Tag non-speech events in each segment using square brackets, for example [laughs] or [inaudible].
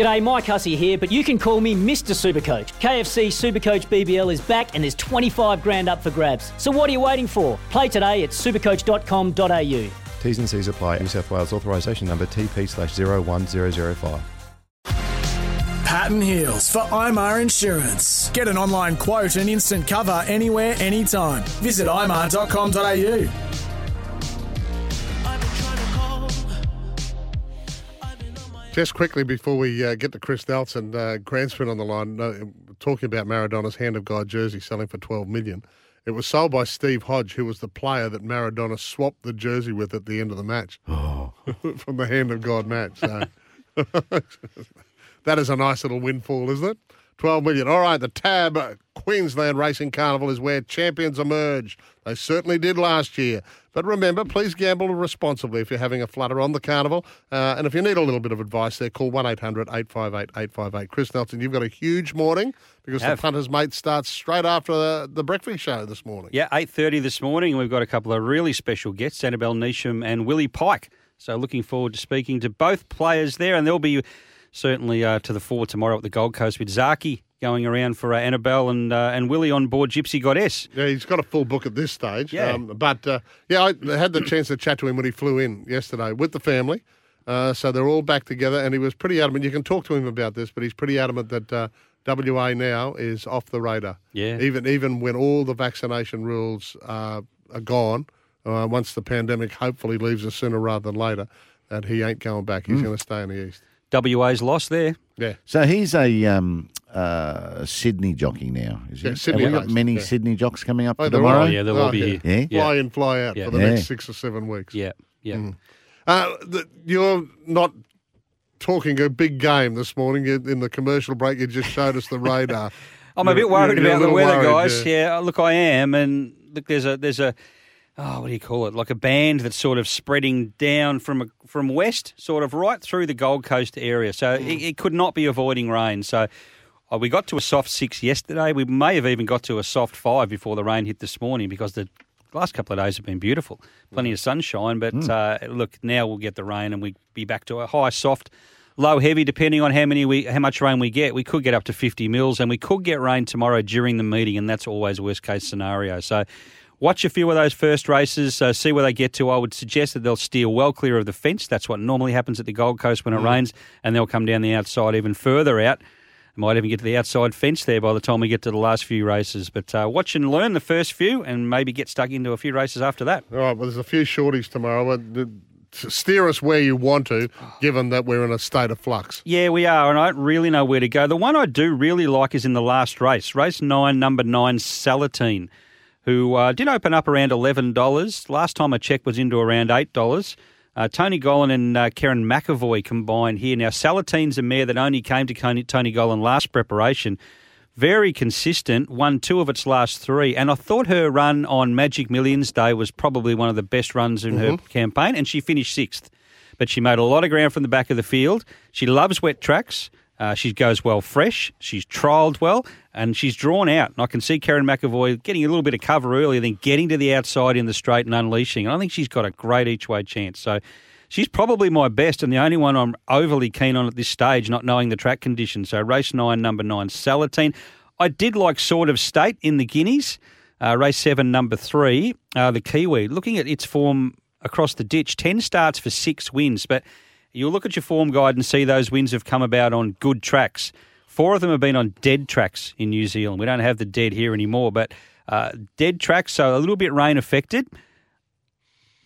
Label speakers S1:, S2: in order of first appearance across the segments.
S1: G'day, Mike Hussey here, but you can call me Mr. Supercoach. KFC Supercoach BBL is back and there's 25 grand up for grabs. So what are you waiting for? Play today at supercoach.com.au.
S2: T's and C's apply. New South Wales authorisation number TP slash 01005.
S3: Patton Heels for IMAR Insurance. Get an online quote and instant cover anywhere, anytime. Visit imar.com.au.
S4: Just quickly before we uh, get to Chris Nelson, uh, Gransford on the line, uh, talking about Maradona's Hand of God jersey selling for 12 million. It was sold by Steve Hodge, who was the player that Maradona swapped the jersey with at the end of the match. Oh. [laughs] From the Hand of God match. So. [laughs] that is a nice little windfall, isn't it? 12 million. All right, the tab Queensland Racing Carnival is where champions emerge. They certainly did last year. But remember, please gamble responsibly if you're having a flutter on the carnival. Uh, and if you need a little bit of advice there, call 1 800 858 858. Chris Nelson, you've got a huge morning because
S5: Have.
S4: the Punters Mate starts straight after the, the breakfast show this morning.
S5: Yeah, 8.30 this morning. We've got a couple of really special guests, Annabel Neasham and Willie Pike. So looking forward to speaking to both players there. And they'll be certainly uh, to the fore tomorrow at the Gold Coast with Zaaki going around for uh, Annabelle and uh, and Willie on board Gypsy Goddess.
S4: Yeah, he's got a full book at this stage.
S5: Yeah.
S4: Um, but uh, yeah, I had the chance to chat to him when he flew in yesterday with the family. Uh, so they're all back together, and he was pretty adamant. You can talk to him about this, but he's pretty adamant that uh, WA now is off the radar.
S5: Yeah.
S4: Even even when all the vaccination rules uh, are gone, uh, once the pandemic hopefully leaves us sooner rather than later, that he ain't going back. He's going to stay in the east.
S5: WA's lost there.
S4: Yeah.
S6: So he's a um, uh, Sydney jockey now, is he?
S4: Yeah, Sydney
S6: Have we got
S4: based,
S6: many
S4: yeah.
S6: Sydney jocks coming up
S4: Oh,
S6: for
S4: they're
S6: tomorrow?
S4: all-
S5: Yeah, they'll
S4: Oh,
S5: be
S4: yeah.
S5: here.
S6: Yeah.
S4: Fly in, fly out
S5: Yeah.
S4: for the
S6: Yeah.
S4: next six or seven weeks.
S5: Yeah, yeah.
S4: Uh, the, you're not talking a big game this morning in in the commercial break. You just showed us the radar. [laughs]
S5: I'm a
S4: You're-
S5: bit worried
S4: you're- you're
S5: about the weather,
S4: worried,
S5: guys. Yeah. look, I am, and look, there's a there's a oh, what do you call it? Like a band that's sort of spreading down from a, from west, sort of right through the Gold Coast area. So
S4: Mm.
S5: it, it could not be avoiding rain. So. uh, we got to a soft six yesterday. We may have even got to a soft five before the rain hit this morning because the last couple of days have been beautiful. Plenty of sunshine, but uh, look, now we'll get the rain and we be back to a high soft, low heavy, depending on how many we how much rain we get. We could get up to fifty mils, and we could get rain tomorrow during the meeting, and that's always worst case scenario. So. Watch a few of those first races, uh, see where they get to. I would suggest that they'll steer well clear of the fence. That's what normally happens at the Gold Coast when it rains, and they'll come down the outside even further out. Might even get to the outside fence there by the time we get to the last few races. But uh, watch and learn the first few, and maybe get stuck into a few races after that.
S4: All right, well, there's a few shorties tomorrow. But the- to steer us where you want to, given that we're in a state of flux.
S5: Yeah, we are, and I don't really know where to go. The one I do really like is in the last race, race nine, number nine, Salatine, who uh, did open up around eleven dollars. Last time I checked was into around eight dollars. Uh, Tony Gollan and uh, Kerrin McEvoy combined here. Now, Salatine's a mare that only came to Tony, Tony Gollan last preparation. Very consistent, won two of its last three. And I thought her run on Magic Millions Day was probably one of the best runs in her campaign, and she finished sixth. But she made a lot of ground from the back of the field. She loves wet tracks. Uh, she goes well fresh. She's trialled well, and she's drawn out. And I can see Kerrin McEvoy getting a little bit of cover earlier, then getting to the outside in the straight and unleashing. And I think she's got a great each way chance. So she's probably my best and the only one I'm overly keen on at this stage, not knowing the track conditions. So race nine, number nine, Salatine. I did like Sword of State in the Guineas. Uh, race seven, number three, uh, the Kiwi. Looking at its form across the ditch, 10 starts for six wins, but you'll look at your form guide and see those wins have come about on good tracks. Four of them have been on dead tracks in New Zealand. We don't have the dead here anymore, but uh, dead tracks, so a little bit rain affected.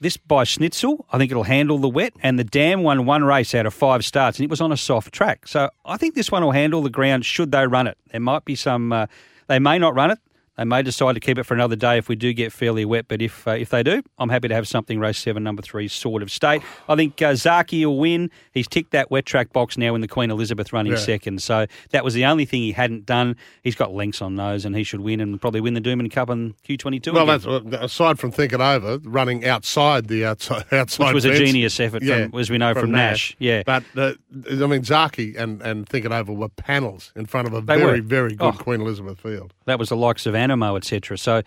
S5: This by Schnitzel, I think it'll handle the wet, and the Dam won one race out of five starts, and it was on a soft track. So I think this one will handle the ground should they run it. There might be some, uh, they may not run it. They may decide to keep it for another day if we do get fairly wet, but if uh, if they do, I'm happy to have something race seven, number three, Sword of State. I think uh, Zaaki will win. He's ticked that wet track box now in the Queen Elizabeth running
S4: Yeah.
S5: second, so that was the only thing he hadn't done. He's got lengths on those, and he should win and probably win the Doomben Cup and Q22.
S4: Well, that's aside from Think It Over, running outside the outside [laughs] outside,
S5: Which was a genius effort from- as we know from Nash. Yeah.
S4: but uh, I mean Zaaki and and Think It Over were panels in front of a
S5: They
S4: very
S5: were.
S4: very good
S5: Oh.
S4: Queen Elizabeth field.
S5: That was the likes of Anamoe, etc. So,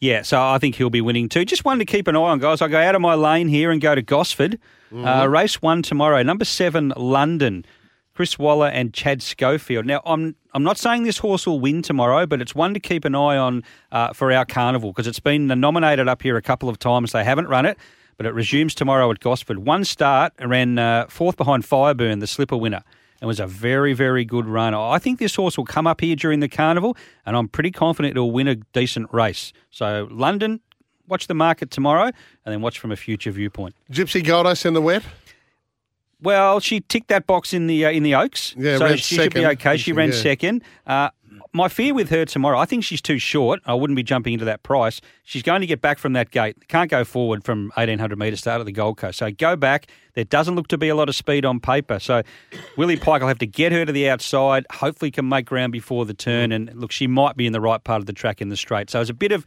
S5: yeah, so I think he'll be winning too. Just one to keep an eye on, guys. I go out of my lane here and go to Gosford. Uh, race one tomorrow. Number seven, London. Chris Waller and Chad Schofield. Now, I'm I'm not saying this horse will win tomorrow, but it's one to keep an eye on uh, for our carnival because it's been nominated up here a couple of times. They haven't run it, but it resumes tomorrow at Gosford. One start, ran uh, fourth behind Fireburn, the slipper winner. It was a very, very good run. I think this horse will come up here during the carnival, and I'm pretty confident it'll win a decent race. So, London, watch the market tomorrow, and then watch from a future viewpoint.
S4: Gypsy Goddess in the wet.
S5: Well, she ticked that box in the uh, in the Oaks,
S4: Yeah,
S5: so
S4: ran
S5: she should be okay. She ran
S4: Yeah.
S5: second. Uh, my fear with her tomorrow, I think she's too short. I wouldn't be jumping into that price. She's going to get back from that gate. Can't go forward from 1800 metre start at the Gold Coast. So go back. There doesn't look to be a lot of speed on paper. So Willie Pike will have to get her to the outside. Hopefully, can make ground before the turn. And look, she might be in the right part of the track in the straight. So it's a bit of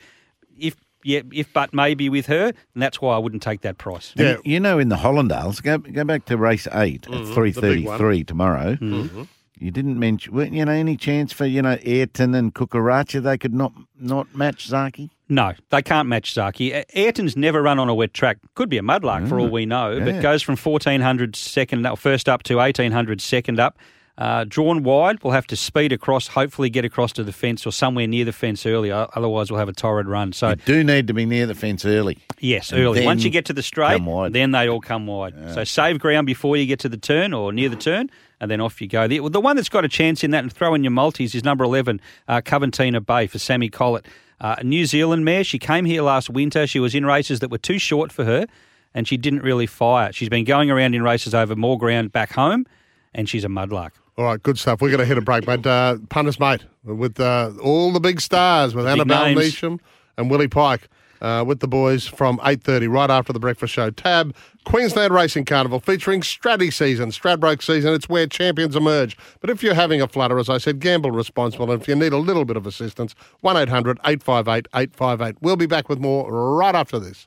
S5: if yeah if but maybe with her, and that's why I wouldn't take that price.
S4: Yeah.
S6: You know, in the Hollindales, go go back to race 8 at three thirty three tomorrow. You didn't mention, well, you know, any chance for you know Ayrton and Kukaracha they could not not match Zaaki?
S5: No, they can't match Zaaki. Ayrton's never run on a wet track. Could be a mudlark for all we know,
S6: Yeah.
S5: but goes from 1400 second first up to 1800 second up. Uh, drawn wide, we'll have to speed across, hopefully get across to the fence or somewhere near the fence early. Otherwise, we'll have a torrid run. So,
S6: You do need to be near the fence early.
S5: yes,
S6: And
S5: early. Once you get to the straight, then they all come wide. So, save ground before you get to the turn or near the turn, and then off you go. The, the one that's got a chance in that and throw in your multis is number 11, uh, Coventina Bay for Sammy Collett. Uh, a New Zealand mare. She came here last winter. She was in races that were too short for her, and she didn't really fire. She's been going around in races over more ground back home, and she's a mudlark.
S4: All right, good stuff. We're going to hit a break, but uh, punters, mate, with uh, all the big stars, with Annabel
S5: names.
S4: Neasham and Willie Pike, uh, with the boys from eight thirty, right after the breakfast show. Tab Queensland Racing Carnival featuring Stratty season, Stradbroke season. It's where champions emerge. But if you're having a flutter, as I said, gamble responsible. And if you need a little bit of assistance, one 858 858 We'll be back with more right after this.